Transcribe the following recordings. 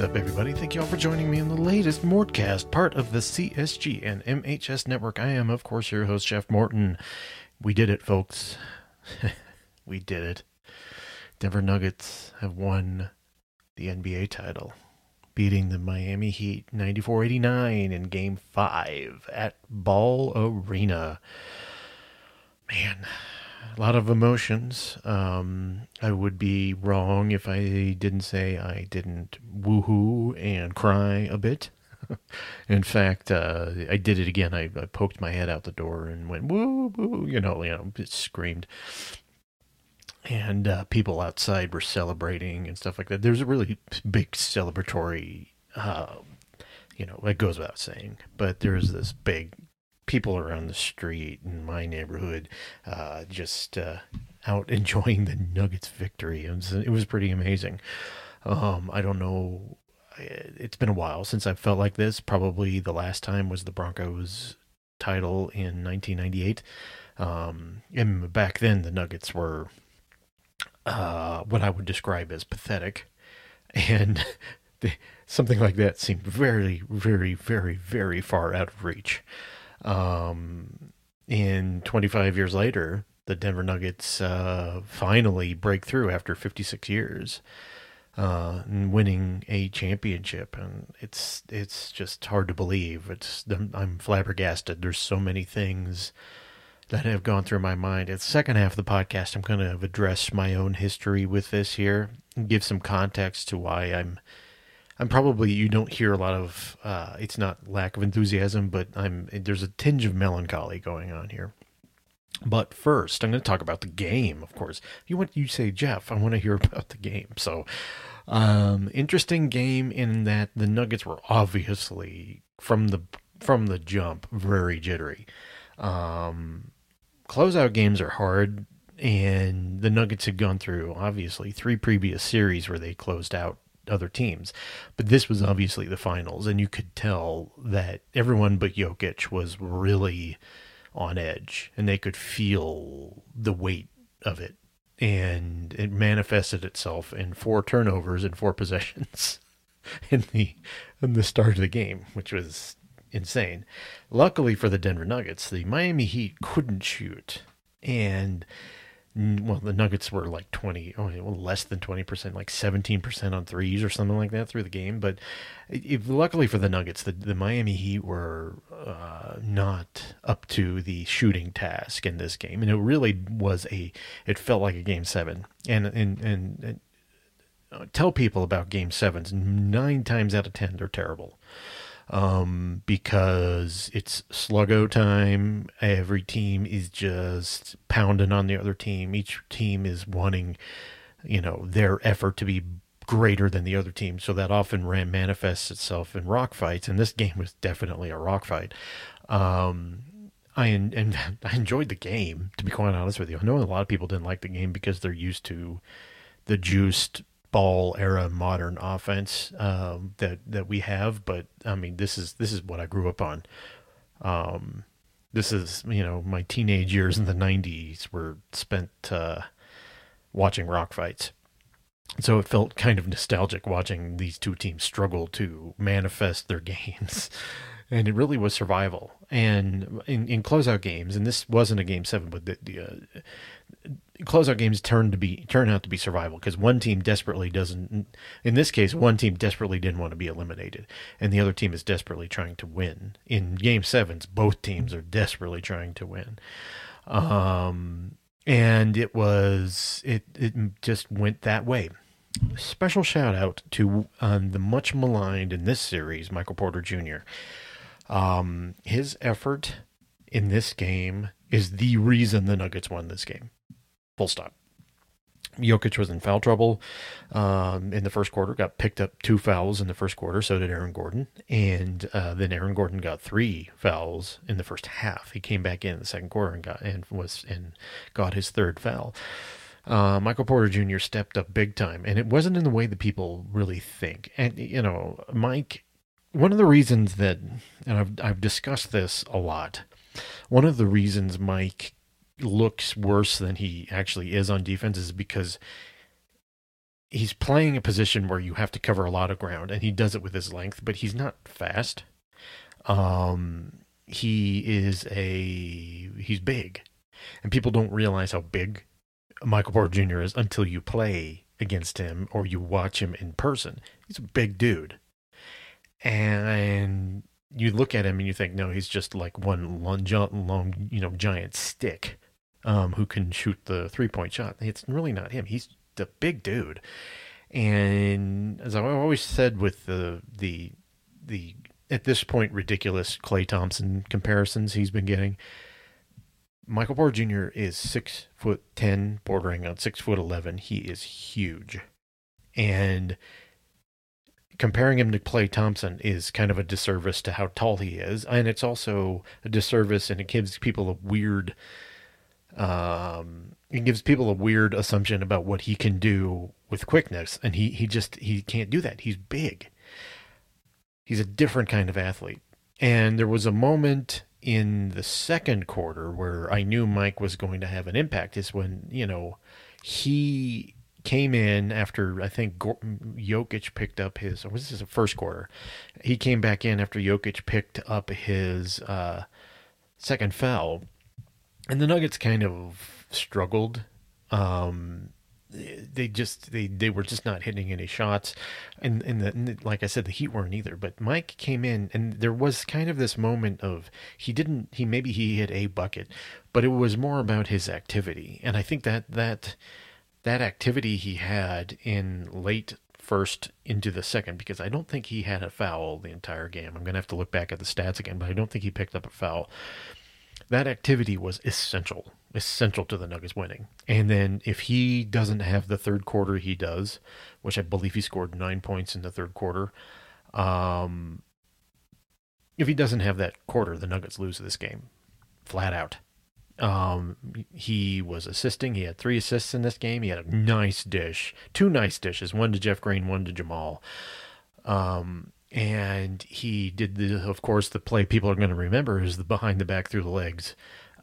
Up, everybody? Thank you all for joining me in the latest Mortcast, part of the CSG and MHS network. I am, of course, your host, Jeff Morton. We did it, folks. we did it. Denver Nuggets have won the NBA title, beating the Miami Heat 94 89 in Game 5 at Ball Arena. Man, a lot of emotions. Um, I would be wrong if I didn't say I didn't woohoo and cry a bit. In fact, uh, I did it again. I, I, poked my head out the door and went woo woo, you know, you know, it screamed. And uh, people outside were celebrating and stuff like that. There's a really big celebratory, uh, you know, it goes without saying, but there's this big people around the street in my neighborhood uh, just uh, out enjoying the Nuggets victory. It was, it was pretty amazing. Um, I don't know. It's been a while since I felt like this. Probably the last time was the Broncos title in 1998. Um, and back then, the Nuggets were uh, what I would describe as pathetic. And something like that seemed very, very, very, very far out of reach. Um, and 25 years later, the Denver Nuggets uh, finally break through after 56 years, uh, and winning a championship, and it's it's just hard to believe. It's I'm flabbergasted. There's so many things that have gone through my mind. At the second half of the podcast, I'm going to address my own history with this here, and give some context to why I'm I'm probably you don't hear a lot of. Uh, it's not lack of enthusiasm, but I'm there's a tinge of melancholy going on here. But first, I'm going to talk about the game. Of course, you want you say Jeff. I want to hear about the game. So, um, interesting game in that the Nuggets were obviously from the from the jump very jittery. Um, closeout games are hard, and the Nuggets had gone through obviously three previous series where they closed out other teams. But this was obviously the finals, and you could tell that everyone but Jokic was really on edge, and they could feel the weight of it. And it manifested itself in four turnovers and four possessions in the in the start of the game, which was insane. Luckily for the Denver Nuggets, the Miami Heat couldn't shoot, and well, the Nuggets were like 20, oh, well, less than 20%, like 17% on threes or something like that through the game. But if, luckily for the Nuggets, the, the Miami Heat were uh, not up to the shooting task in this game. And it really was a, it felt like a game seven. And, and, and, and uh, tell people about game sevens, nine times out of 10, they're terrible um, because it's sluggo time. Every team is just pounding on the other team. Each team is wanting, you know, their effort to be greater than the other team. So that often ran, manifests itself in rock fights. And this game was definitely a rock fight. Um, I and I enjoyed the game. To be quite honest with you, I know a lot of people didn't like the game because they're used to the juiced ball era modern offense um, that that we have. But I mean, this is this is what I grew up on. Um, this is you know my teenage years in the '90s were spent uh, watching rock fights. So it felt kind of nostalgic watching these two teams struggle to manifest their games. And it really was survival. And in, in closeout games, and this wasn't a game seven, but the, the uh, closeout games turn to be turn out to be survival because one team desperately doesn't. In this case, one team desperately didn't want to be eliminated, and the other team is desperately trying to win. In game sevens, both teams are desperately trying to win. Um, and it was it it just went that way. Special shout out to um, the much maligned in this series, Michael Porter Jr. Um, his effort in this game is the reason the Nuggets won this game. Full stop. Jokic was in foul trouble um, in the first quarter, got picked up two fouls in the first quarter. So did Aaron Gordon. And uh, then Aaron Gordon got three fouls in the first half. He came back in the second quarter and got and was and got his third foul. Uh, Michael Porter Jr. stepped up big time, and it wasn't in the way that people really think. And you know, Mike, one of the reasons that, and I've I've discussed this a lot. One of the reasons Mike looks worse than he actually is on defense is because he's playing a position where you have to cover a lot of ground, and he does it with his length, but he's not fast. Um, he is a he's big, and people don't realize how big Michael Porter Jr. is until you play against him or you watch him in person. He's a big dude, and you look at him and you think, no, he's just like one long, long you know, giant stick um, who can shoot the three point shot. It's really not him. He's the big dude. And as I've always said with the the the at this point ridiculous Klay Thompson comparisons he's been getting, Michael Porter Jr. is six foot ten, bordering on six foot eleven. He is huge, and comparing him to Klay Thompson is kind of a disservice to how tall he is, and it's also a disservice, and it gives people a weird, um, it gives people a weird assumption about what he can do with quickness, and he he just he can't do that. He's big. He's a different kind of athlete, and there was a moment in the second quarter where I knew Mike was going to have an impact. Is when you know he came in after I think Jokic picked up his, or was this the first quarter? He came back in after Jokic picked up his uh, second foul, and the Nuggets kind of struggled. Um, they just they they were just not hitting any shots, and and, the, and like I said, the Heat weren't either. But Mike came in, and there was kind of this moment of he didn't he maybe he hit a bucket, but it was more about his activity, and I think that that that activity he had in late first into the second because I don't think he had a foul the entire game. I'm going to have to look back at the stats again, but I don't think he picked up a foul. That activity was essential, essential to the Nuggets winning. And then if he doesn't have the third quarter he does, which I believe he scored nine points in the third quarter, um, if he doesn't have that quarter, the Nuggets lose this game, flat out. Um, he was assisting. He had three assists in this game. He had a nice dish, two nice dishes, one to Jeff Green, one to Jamal. Um, and he did the, of course, the play people are going to remember is the behind the back through the legs,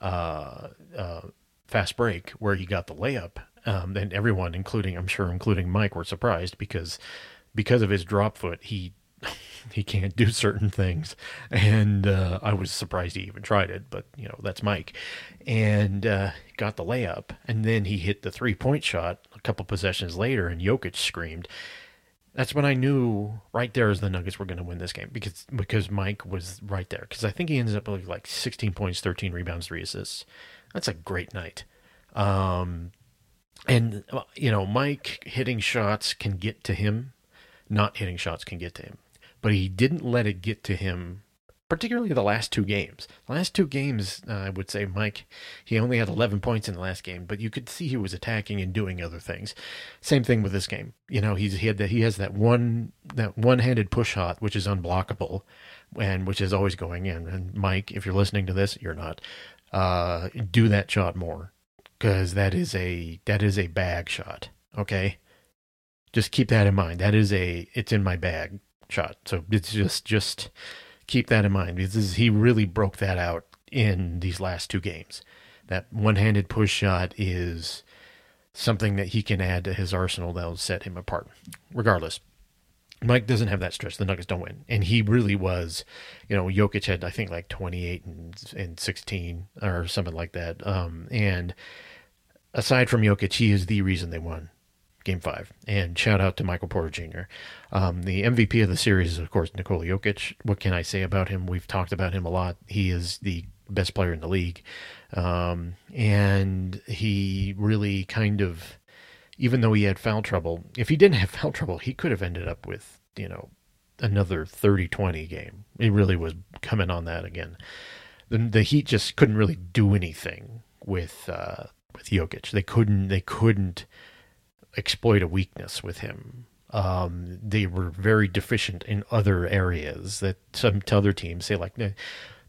uh, uh, fast break where he got the layup. Um, and everyone, including I'm sure, including Mike, were surprised because because of his drop foot, he he can't do certain things. And uh, I was surprised he even tried it, but you know that's Mike. And uh, got the layup, and then he hit the three point shot a couple possessions later, and Jokic screamed. That's when I knew right there as the Nuggets were going to win this game because because Mike was right there because I think he ended up with like 16 points, 13 rebounds, three assists. That's a great night. Um, and you know Mike hitting shots can get to him, not hitting shots can get to him but he didn't let it get to him, particularly the last two games. The last two games, uh, I would say, Mike, he only had 11 points in the last game, but you could see he was attacking and doing other things. Same thing with this game. You know, he's he had that he has that one that one-handed push shot which is unblockable, and which is always going in. And Mike, if you're listening to this, you're not. Uh, do that shot more because that is a that is a bag shot. Okay, just keep that in mind. That is a it's in my bag shot. So it's just just keep that in mind because he really broke that out in these last two games. That one-handed push shot is something that he can add to his arsenal that'll set him apart. Regardless, Mike doesn't have that stretch. The Nuggets don't win, and he really was. You know, Jokic had I think like 28 and, and 16 or something like that. Um, and aside from Jokic, he is the reason they won Game Five. And shout out to Michael Porter Jr. Um, the MVP of the series is, of course, Nikola Jokic. What can I say about him? We've talked about him a lot. He is the best player in the league, um, and he really kind of, even though he had foul trouble, if he didn't have foul trouble, he could have ended up with you know another 30-20 game. He really was coming on that again. The, the Heat just couldn't really do anything with uh, with Jokic. They couldn't. They couldn't exploit a weakness with him. Um, they were very deficient in other areas that some other teams say like the,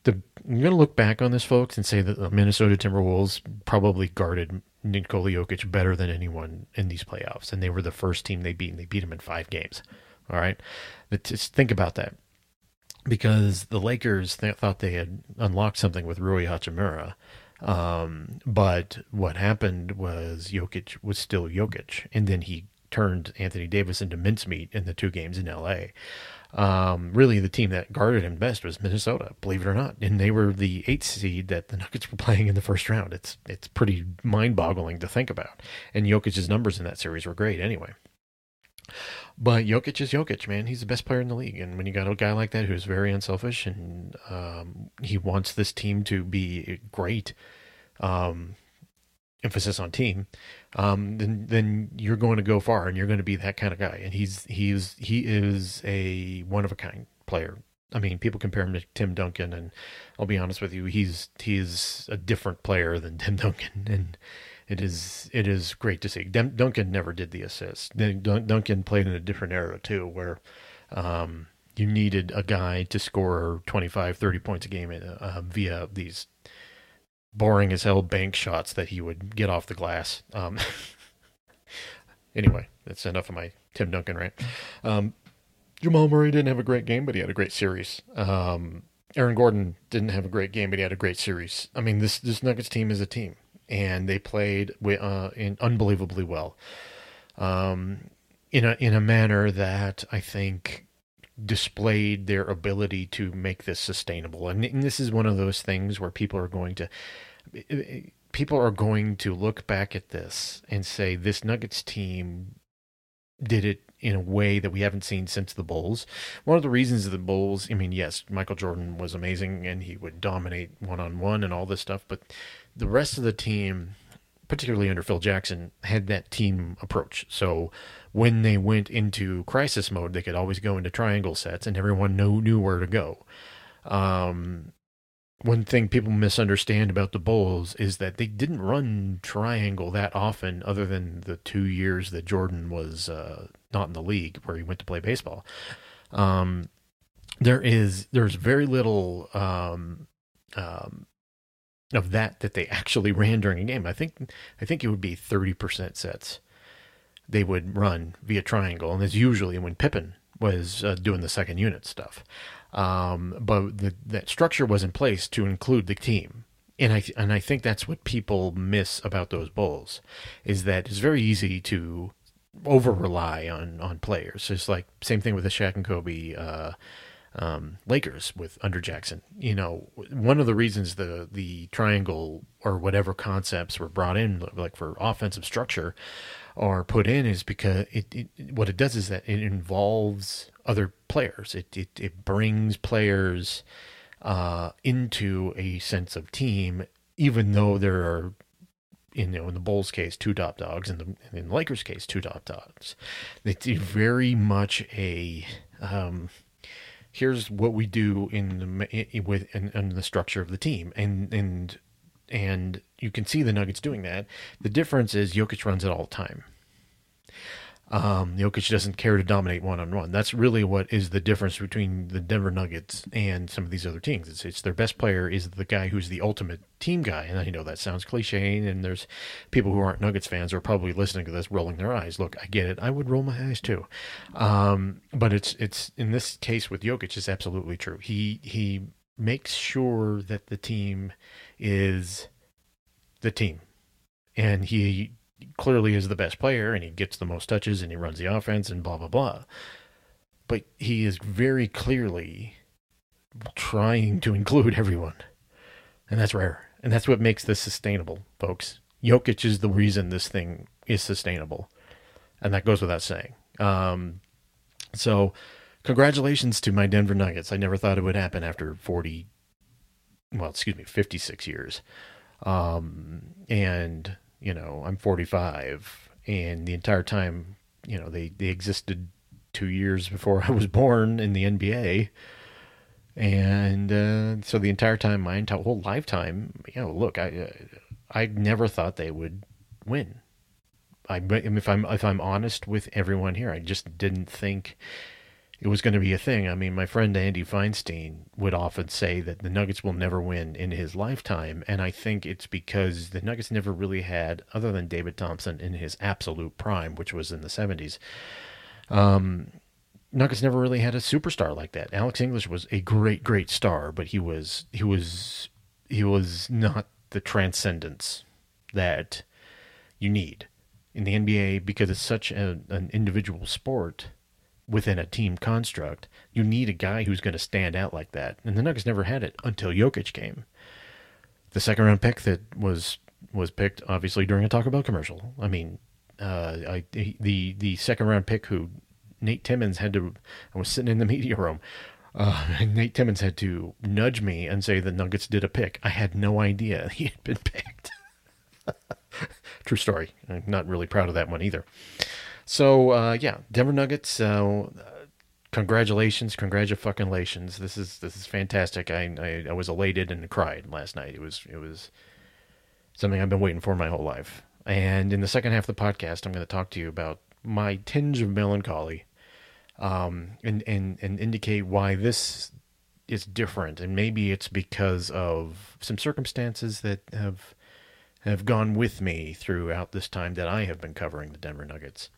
I'm going to look back on this, folks, and say that the Minnesota Timberwolves probably guarded Nikola Jokic better than anyone in these playoffs, and they were the first team they beat, and they beat him in five games. All right, but just think about that, because the Lakers th- thought they had unlocked something with Rui Hachimura, um, but what happened was Jokic was still Jokic, and then he turned Anthony Davis into mincemeat in the two games in LA. Um, really, the team that guarded him best was Minnesota, believe it or not, and they were the eighth seed that the Nuggets were playing in the first round. It's it's pretty mind-boggling to think about. And Jokic's numbers in that series were great anyway. But Jokic is Jokic, man. He's the best player in the league, and when you got a guy like that who's very unselfish and um, he wants this team to be great, um, emphasis on team, um, then then you're going to go far, and you're going to be that kind of guy. And he's he's he is a one of a kind player. I mean, people compare him to Tim Duncan, and I'll be honest with you, he's he's a different player than Tim Duncan, and it is it is great to see. Duncan never did the assists. Duncan played in a different era too, where um, you needed a guy to score 25, 30 points a game uh, via these boring as hell bank shots that he would get off the glass. Um, anyway, that's enough of my Tim Duncan rant. Um, Jamal Murray didn't have a great game, but he had a great series. Um, Aaron Gordon didn't have a great game, but he had a great series. I mean, this this Nuggets team is a team, and they played uh, in unbelievably well, um, in a in a manner that I think displayed their ability to make this sustainable. And, and this is one of those things where people are going to people are going to look back at this and say this Nuggets team did it in a way that we haven't seen since the Bulls. One of the reasons of the Bulls, I mean, yes, Michael Jordan was amazing and he would dominate one on one and all this stuff, but the rest of the team, particularly under Phil Jackson, had that team approach. So when they went into crisis mode, they could always go into triangle sets, and everyone knew knew where to go. Um, one thing people misunderstand about the Bulls is that they didn't run triangle that often, other than the two years that Jordan was uh, not in the league, where he went to play baseball. Um, there is there's very little um, um, of that that they actually ran during a game. I think I think it would be thirty percent sets they would run via triangle, and it's usually when Pippen was uh, doing the second unit stuff. Um, but the, that structure was in place to include the team. And I and I think that's what people miss about those Bulls, is that it's very easy to over rely on on players. It's like same thing with the Shaq and Kobe uh, um, Lakers with under Jackson. You know, one of the reasons the the triangle or whatever concepts were brought in, like for offensive structure, are put in is because it, it what it does is that it involves other players. It it, it brings players uh, into a sense of team, even though there are you know, in the Bulls' case, two top dogs, the in the Lakers' case, two top dogs. It's very much a um, here's what we do in the with in, in, the structure of the team, and and and you can see the Nuggets doing that. The difference is Jokic runs it all the time. Um, Jokic doesn't care to dominate one on one. That's really what is the difference between the Denver Nuggets and some of these other teams. It's, it's their best player is the guy who's the ultimate team guy. And I know that sounds cliche, and there's people who aren't Nuggets fans are probably listening to this rolling their eyes. Look, I get it. I would roll my eyes too. Um, but it's it's in this case with Jokic, it's absolutely true. He he makes sure that the team is the team, and he clearly is the best player and he gets the most touches and he runs the offense and blah blah blah. But he is very clearly trying to include everyone. And that's rare. And that's what makes this sustainable, folks. Jokic is the reason this thing is sustainable. And that goes without saying. Um, so, congratulations to my Denver Nuggets. I never thought it would happen after 40, well, excuse me, 56 years. Um, and you know, I'm 45, and the entire time, you know, they, they existed two years before I was born in the NBA. And uh, so the entire time, my entire whole lifetime, you know, look, I uh, I never thought they would win. I if I'm if I'm honest with everyone here, I just didn't think it was going to be a thing. I mean, my friend Andy Feinstein would often say that the Nuggets will never win in his lifetime, and I think it's because the Nuggets never really had, other than David Thompson in his absolute prime, which was in the '70s. Um, Nuggets never really had a superstar like that. Alex English was a great, great star, but he was he was he was not the transcendence that you need. in the NBA because it's such a, an individual sport within a team construct. You need a guy who's going to stand out like that, and the Nuggets never had it until Jokic came. The second round pick that was was picked obviously during a Taco Bell commercial. I mean, uh, I the the second round pick who Nate Timmons had to. I was sitting in the media room. Uh, Nate Timmons had to nudge me and say the Nuggets did a pick. I had no idea he had been picked. True story. I'm not really proud of that one either. So uh, yeah, Denver Nuggets. Uh, congratulations, congratulations. This is this is fantastic. I, I I was elated and cried last night. It was it was something I've been waiting for my whole life. And in the second half of the podcast, I'm going to talk to you about my tinge of melancholy um, and, and, and indicate why this is different. And maybe it's because of some circumstances that have have gone with me throughout this time that I have been covering the Denver Nuggets.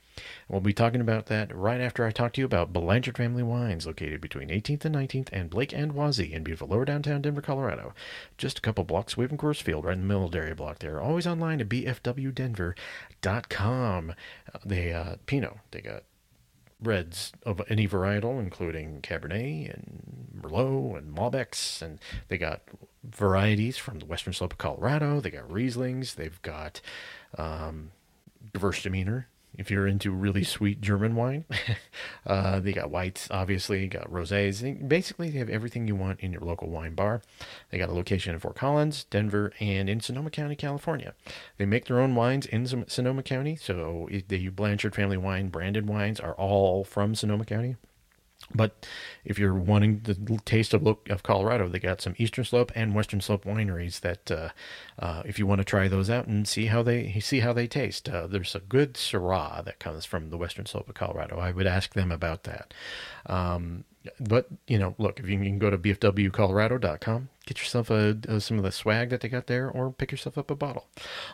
We'll be talking about that right after I talk to you about Blanchard Family Wines, located between 18th and 19th and Blake and Wazee in beautiful lower downtown Denver, Colorado. Just a couple blocks away from Coors Field, right in the military block there. Always online at bfwdenver.com. Uh, they, uh, Pinot, they got reds of any varietal, including Cabernet and Merlot and Malbecs, and they got varieties from the western slope of Colorado. They got Rieslings. They've got um, Gewürztraminer if you're into really sweet German wine. uh, they got whites, obviously, got rosés. Basically, they have everything you want in your local wine bar. They got a location in Fort Collins, Denver, and in Sonoma County, California. They make their own wines in Sonoma County, so the Blanchard family wine branded wines are all from Sonoma County. But if you're wanting the taste of look of Colorado, they got some Eastern Slope and Western Slope wineries that, uh, uh, if you want to try those out and see how they see how they taste, uh, there's a good Syrah that comes from the Western Slope of Colorado. I would ask them about that. Um, but you know, look, if you can go to bfwcolorado.com, get yourself a, a, some of the swag that they got there, or pick yourself up a bottle.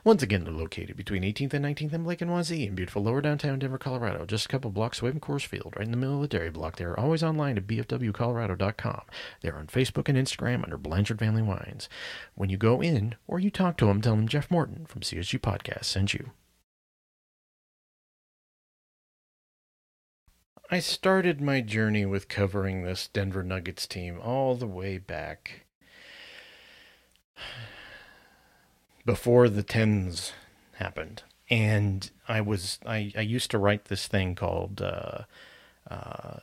Once again, they're located between 18th and 19th and Blake and Wazee in beautiful lower downtown Denver, Colorado, just a couple blocks away from Coors Field, right in the middle of the dairy block. They're always online at bfwcolorado.com. They're on Facebook and Instagram under Blanchard Family Wines. When you go in or you talk to him, tell him Jeff Morton from CSG Podcast sent you. I started my journey with covering this Denver Nuggets team all the way back before the tens happened. And I was I, I used to write this thing called uh, uh,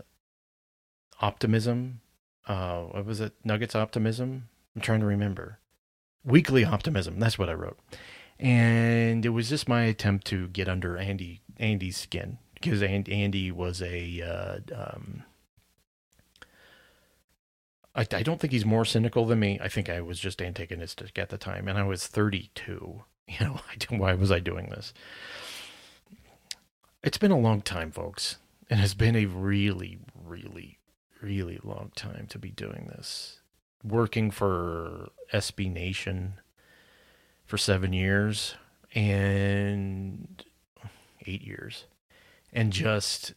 optimism. Uh, what was it? Nuggets optimism. I'm trying to remember. Weekly optimism. That's what I wrote. And it was just my attempt to get under Andy Andy's skin because Andy was a. Uh, um, I, I don't think he's more cynical than me. I think I was just antagonistic at the time, and I was 32. You know, why was I doing this? It's been a long time, folks. It has been a really, really, really long time to be doing this. Working for SB Nation for seven years and eight years and just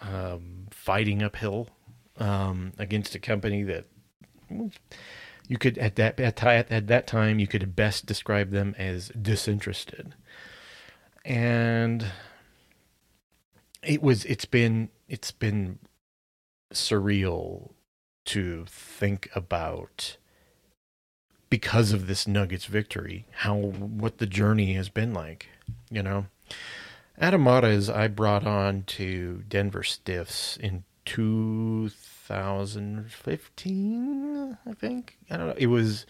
um, fighting uphill um, against a company that you could at that at, at that time you could best describe them as disinterested, and it was it's been it's been surreal to think about because of this Nuggets victory, how what the journey has been like, you know. Adam Mares I brought on to Denver Stiffs in 2015, I think. I don't know. It was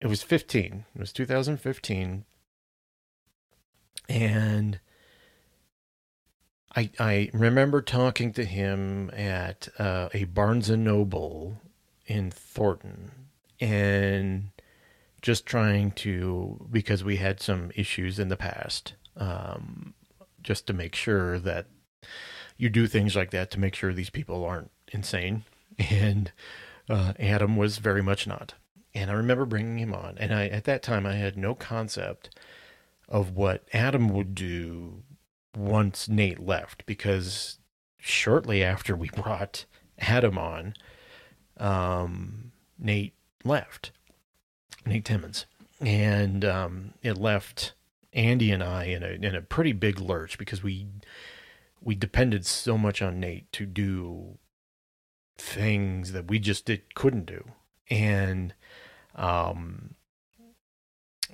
it was 15. It was 2015. And I I remember talking to him at uh, a Barnes and Noble in Thornton and just trying to because we had some issues in the past um, just to make sure that you do things like that to make sure these people aren't insane. And uh, Adam was very much not. And I remember bringing him on, and I at that time I had no concept of what Adam would do once Nate left, because shortly after we brought Adam on, um, Nate left, Nate Timmons, and um, it left Andy and I in a in a pretty big lurch because we we depended so much on Nate to do things that we just did couldn't do. And um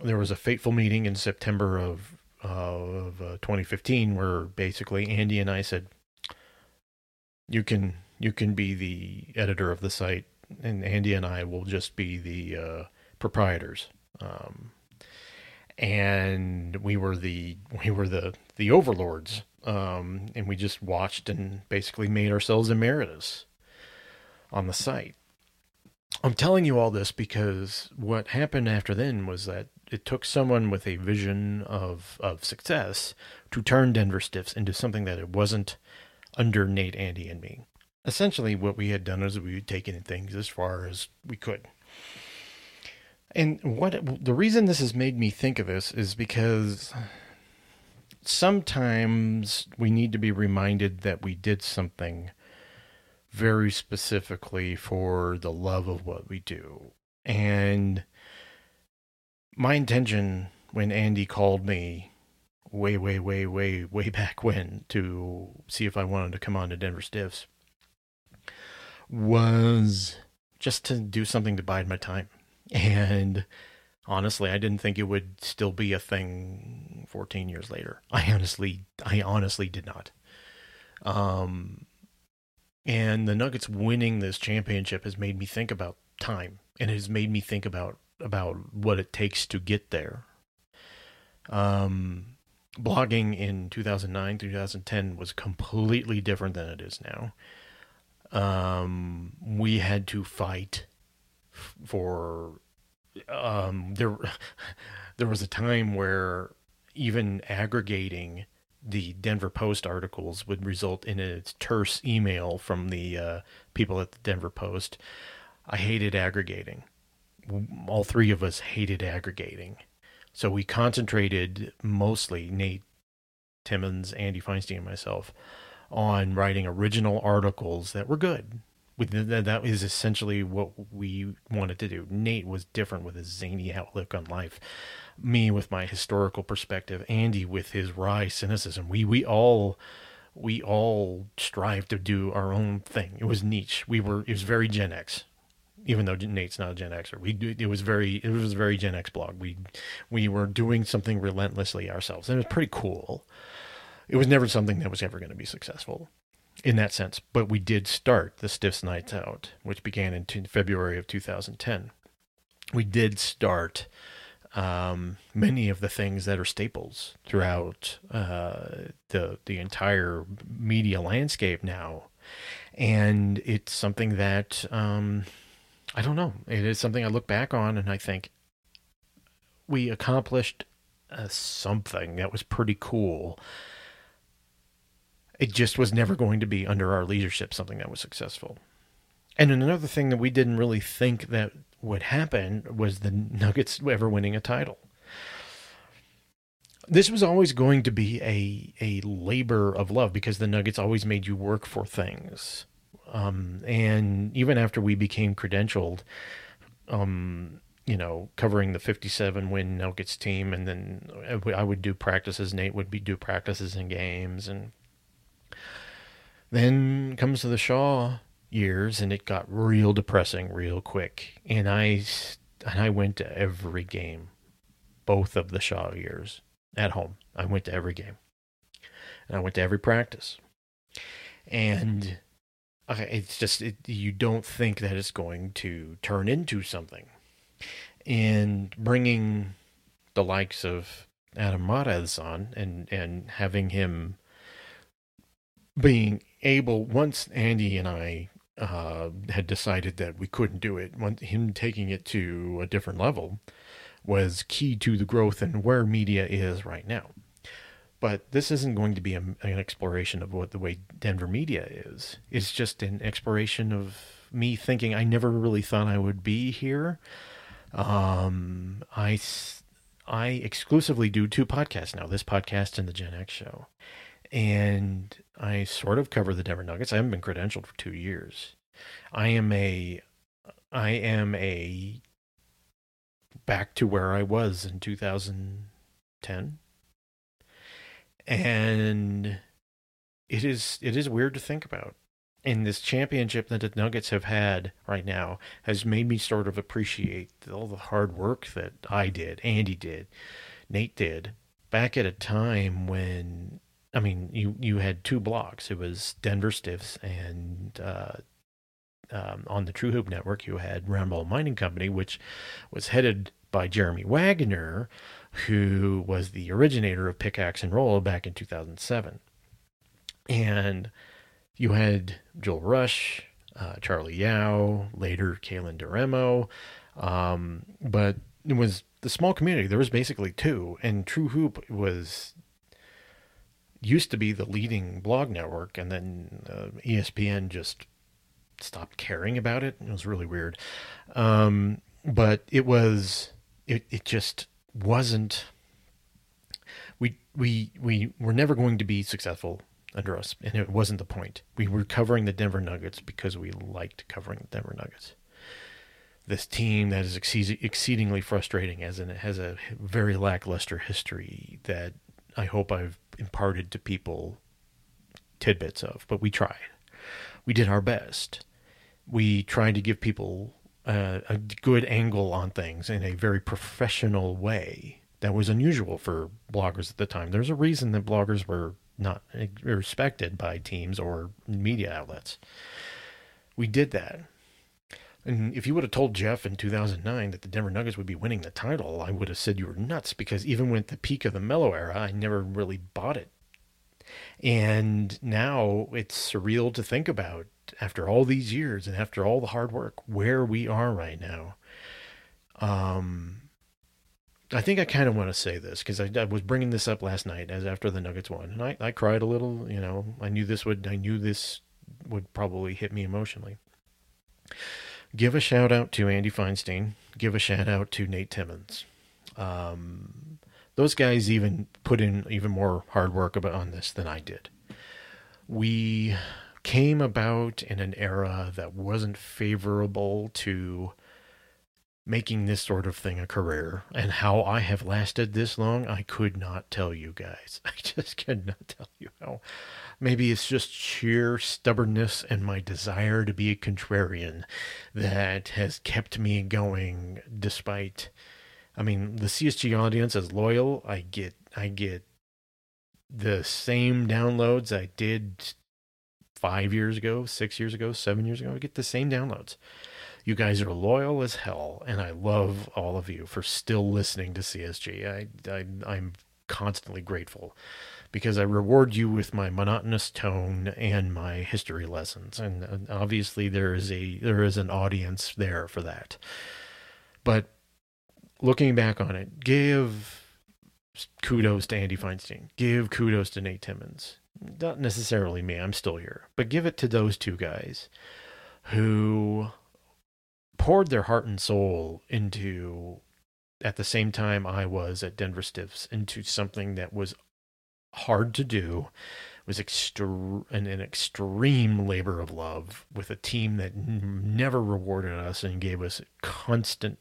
there was a fateful meeting in September of of uh, 2015 where basically Andy and I said you can you can be the editor of the site and Andy and I will just be the uh, proprietors. Um, and we were the we were the the overlords um, and we just watched and basically made ourselves emeritus on the site i'm telling you all this because what happened after then was that it took someone with a vision of of success to turn denver stiffs into something that it wasn't under nate andy and me essentially what we had done is we had taken things as far as we could and what the reason this has made me think of this is because sometimes we need to be reminded that we did something very specifically for the love of what we do. And my intention when Andy called me way, way, way, way, way back when to see if I wanted to come on to Denver Stiffs was just to do something to bide my time. And honestly, I didn't think it would still be a thing 14 years later. I honestly, I honestly did not. Um, and the Nuggets winning this championship has made me think about time and it has made me think about about what it takes to get there. Um, blogging in 2009 2010 was completely different than it is now. Um, we had to fight for um, there there was a time where even aggregating the Denver Post articles would result in a terse email from the uh, people at the Denver Post. I hated aggregating. All three of us hated aggregating. So we concentrated mostly, Nate Timmons, Andy Feinstein, and myself, on writing original articles that were good, that is essentially what we wanted to do. Nate was different with his zany outlook on life. Me with my historical perspective. Andy with his wry cynicism. We we all we all strive to do our own thing. It was niche. We were it was very Gen X, even though Nate's not a Gen Xer. We it was very it was very Gen X blog. We we were doing something relentlessly ourselves, and it was pretty cool. It was never something that was ever going to be successful in that sense. But we did start the Stiffs Nights Out, which began in t- February of 2010. We did start um, many of the things that are staples throughout uh, the the entire media landscape now, and it's something that um, I don't know. It is something I look back on and I think we accomplished uh, something that was pretty cool it just was never going to be under our leadership something that was successful. And another thing that we didn't really think that would happen was the Nuggets ever winning a title. This was always going to be a a labor of love because the Nuggets always made you work for things. Um, and even after we became credentialed, um, you know, covering the 57 win Nuggets team, and then I would do practices. Nate would be do practices and games, and then comes to the Shaw years, and it got real depressing real quick. And I and I went to every game, both of the Shaw years at home. I went to every game, and I went to every practice. And it's just it, you don't think that it's going to turn into something, and bringing the likes of Adam Mares on and and having him being able once Andy and I uh, had decided that we couldn't do it, him taking it to a different level was key to the growth and where media is right now. But this isn't going to be a, an exploration of what the way Denver media is. It's just an exploration of me thinking I never really thought I would be here. Um, I I exclusively do two podcasts now. This podcast and the Gen X show, and I sort of cover the Denver Nuggets. I haven't been credentialed for two years. I am a, I am a back to where I was in 2007, 10. And it is it is weird to think about. And this championship that the Nuggets have had right now has made me sort of appreciate all the hard work that I did, Andy did, Nate did, back at a time when I mean you you had two blocks. It was Denver Stiffs and uh, um, on the True Hoop Network you had Roundball Mining Company, which was headed by Jeremy Wagner, who was the originator of Pickaxe and Roll back in 2007. And you had Joel Rush, uh, Charlie Yao, later Kalen Deremo. Um, but it was the small community. There was basically two, and True Hoop was used to be the leading blog network, and then uh, ESPN just stopped caring about it. It was really weird. Um, but it was it it just wasn't we we we were never going to be successful under us and it wasn't the point. We were covering the denver nuggets because we liked covering the denver nuggets. This team that is exceedingly frustrating as in it has a very lackluster history that i hope i've imparted to people tidbits of but we tried. We did our best. We tried to give people uh, a good angle on things in a very professional way that was unusual for bloggers at the time. There's a reason that bloggers were not respected by teams or media outlets. We did that. And if you would have told Jeff in 2009 that the Denver Nuggets would be winning the title, I would have said you were nuts because even with the peak of the Melo era, I never really bought it. And now it's surreal to think about after all these years and after all the hard work where we are right now. Um, I think I kind of want to say this because I, I, was bringing this up last night as after the Nuggets won, and I, I cried a little. You know, I knew this would I knew this would probably hit me emotionally. Give a shout out to Andy Feinstein. Give a shout out to Nate Timmons. Um, those guys even put in even more hard work about on this than I did. We came about in an era that wasn't favorable to making this sort of thing a career and how I have lasted this long, I could not tell you guys. I just cannot tell you how. Maybe it's just sheer stubbornness and my desire to be a contrarian that has kept me going despite I mean, the CSG audience is loyal. I get I get the same downloads I did 5 years ago, 6 years ago, 7 years ago. I get the same downloads. You guys are loyal as hell, and I love all of you for still listening to CSG. I, I I'm constantly grateful because I reward you with my monotonous tone and my history lessons, and uh, obviously there is a there is an audience there for that. But looking back on it, give kudos to Andy Feinstein, give kudos to Nate Timmons. Not necessarily me, I'm still here, but give it to those two guys who poured their heart and soul into at the same time I was at Denver Stiffs into something that was hard to do was extre- an, an extreme labor of love with a team that n- never rewarded us and gave us constant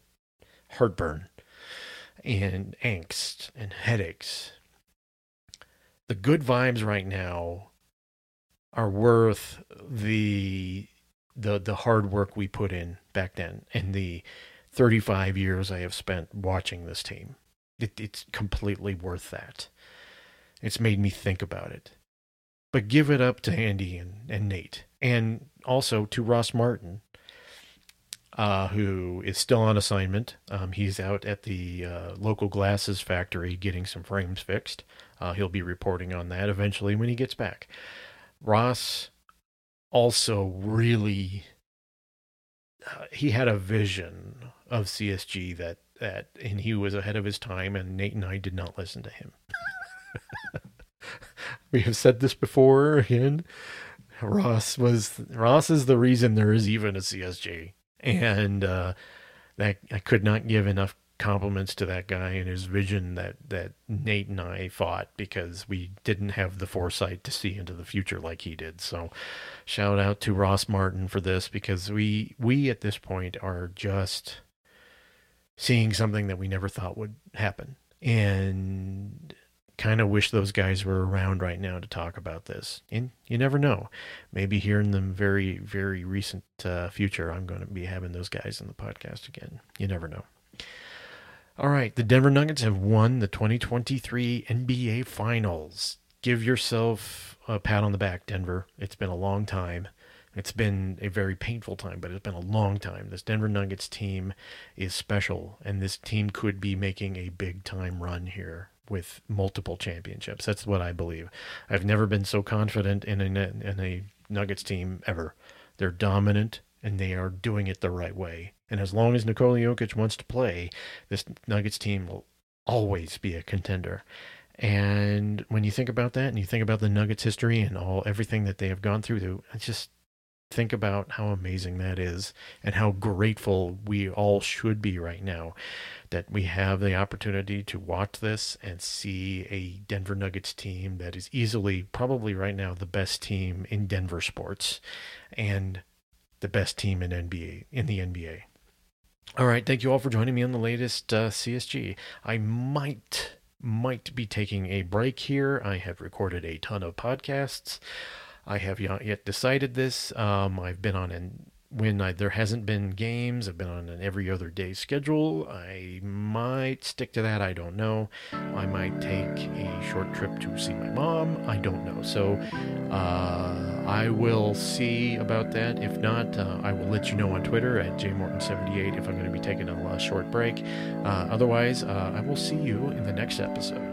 heartburn and angst and headaches. The good vibes right now are worth the the the hard work we put in back then and the 35 years I have spent watching this team. It, it's completely worth that. It's made me think about it. But give it up to Andy and, and Nate, and also to Ross Martin, uh, who is still on assignment. Um, he's out at the uh, local glasses factory getting some frames fixed. Uh, he'll be reporting on that eventually when he gets back. Ross also really uh, he had a vision of CSG that that and he was ahead of his time and Nate and I did not listen to him. we have said this before again. Ross was Ross is the reason there is even a CSG and uh, that I could not give enough compliments to that guy and his vision that that Nate and I fought because we didn't have the foresight to see into the future like he did. So shout out to Ross Martin for this because we we at this point are just seeing something that we never thought would happen. And kind of wish those guys were around right now to talk about this. And you never know. Maybe here in the very, very recent uh, future, I'm going to be having those guys in the podcast again. You never know. All right, the Denver Nuggets have won the 2023 NBA Finals. Give yourself a pat on the back, Denver. It's been a long time. It's been a very painful time, but it's been a long time. This Denver Nuggets team is special, and this team could be making a big time run here with multiple championships. That's what I believe. I've never been so confident in a, in a Nuggets team ever. They're dominant, and they are doing it the right way. And as long as Nikola Jokic wants to play, this Nuggets team will always be a contender. And when you think about that, and you think about the Nuggets history and all everything that they have gone through, just think about how amazing that is and how grateful we all should be right now that we have the opportunity to watch this and see a Denver Nuggets team that is easily, probably right now, the best team in Denver sports and the best team in NBA in the NBA. All right, thank you all for joining me on the latest uh, CSG. I might might be taking a break here. I have recorded a ton of podcasts. I have not yet decided this. Um, I've been on an when I, there hasn't been games, I've been on an every other day schedule. I might stick to that. I don't know. I might take a short trip to see my mom. I don't know. So uh, I will see about that. If not, uh, I will let you know on Twitter at jmorton78 if I'm going to be taking a short break. Uh, otherwise, uh, I will see you in the next episode.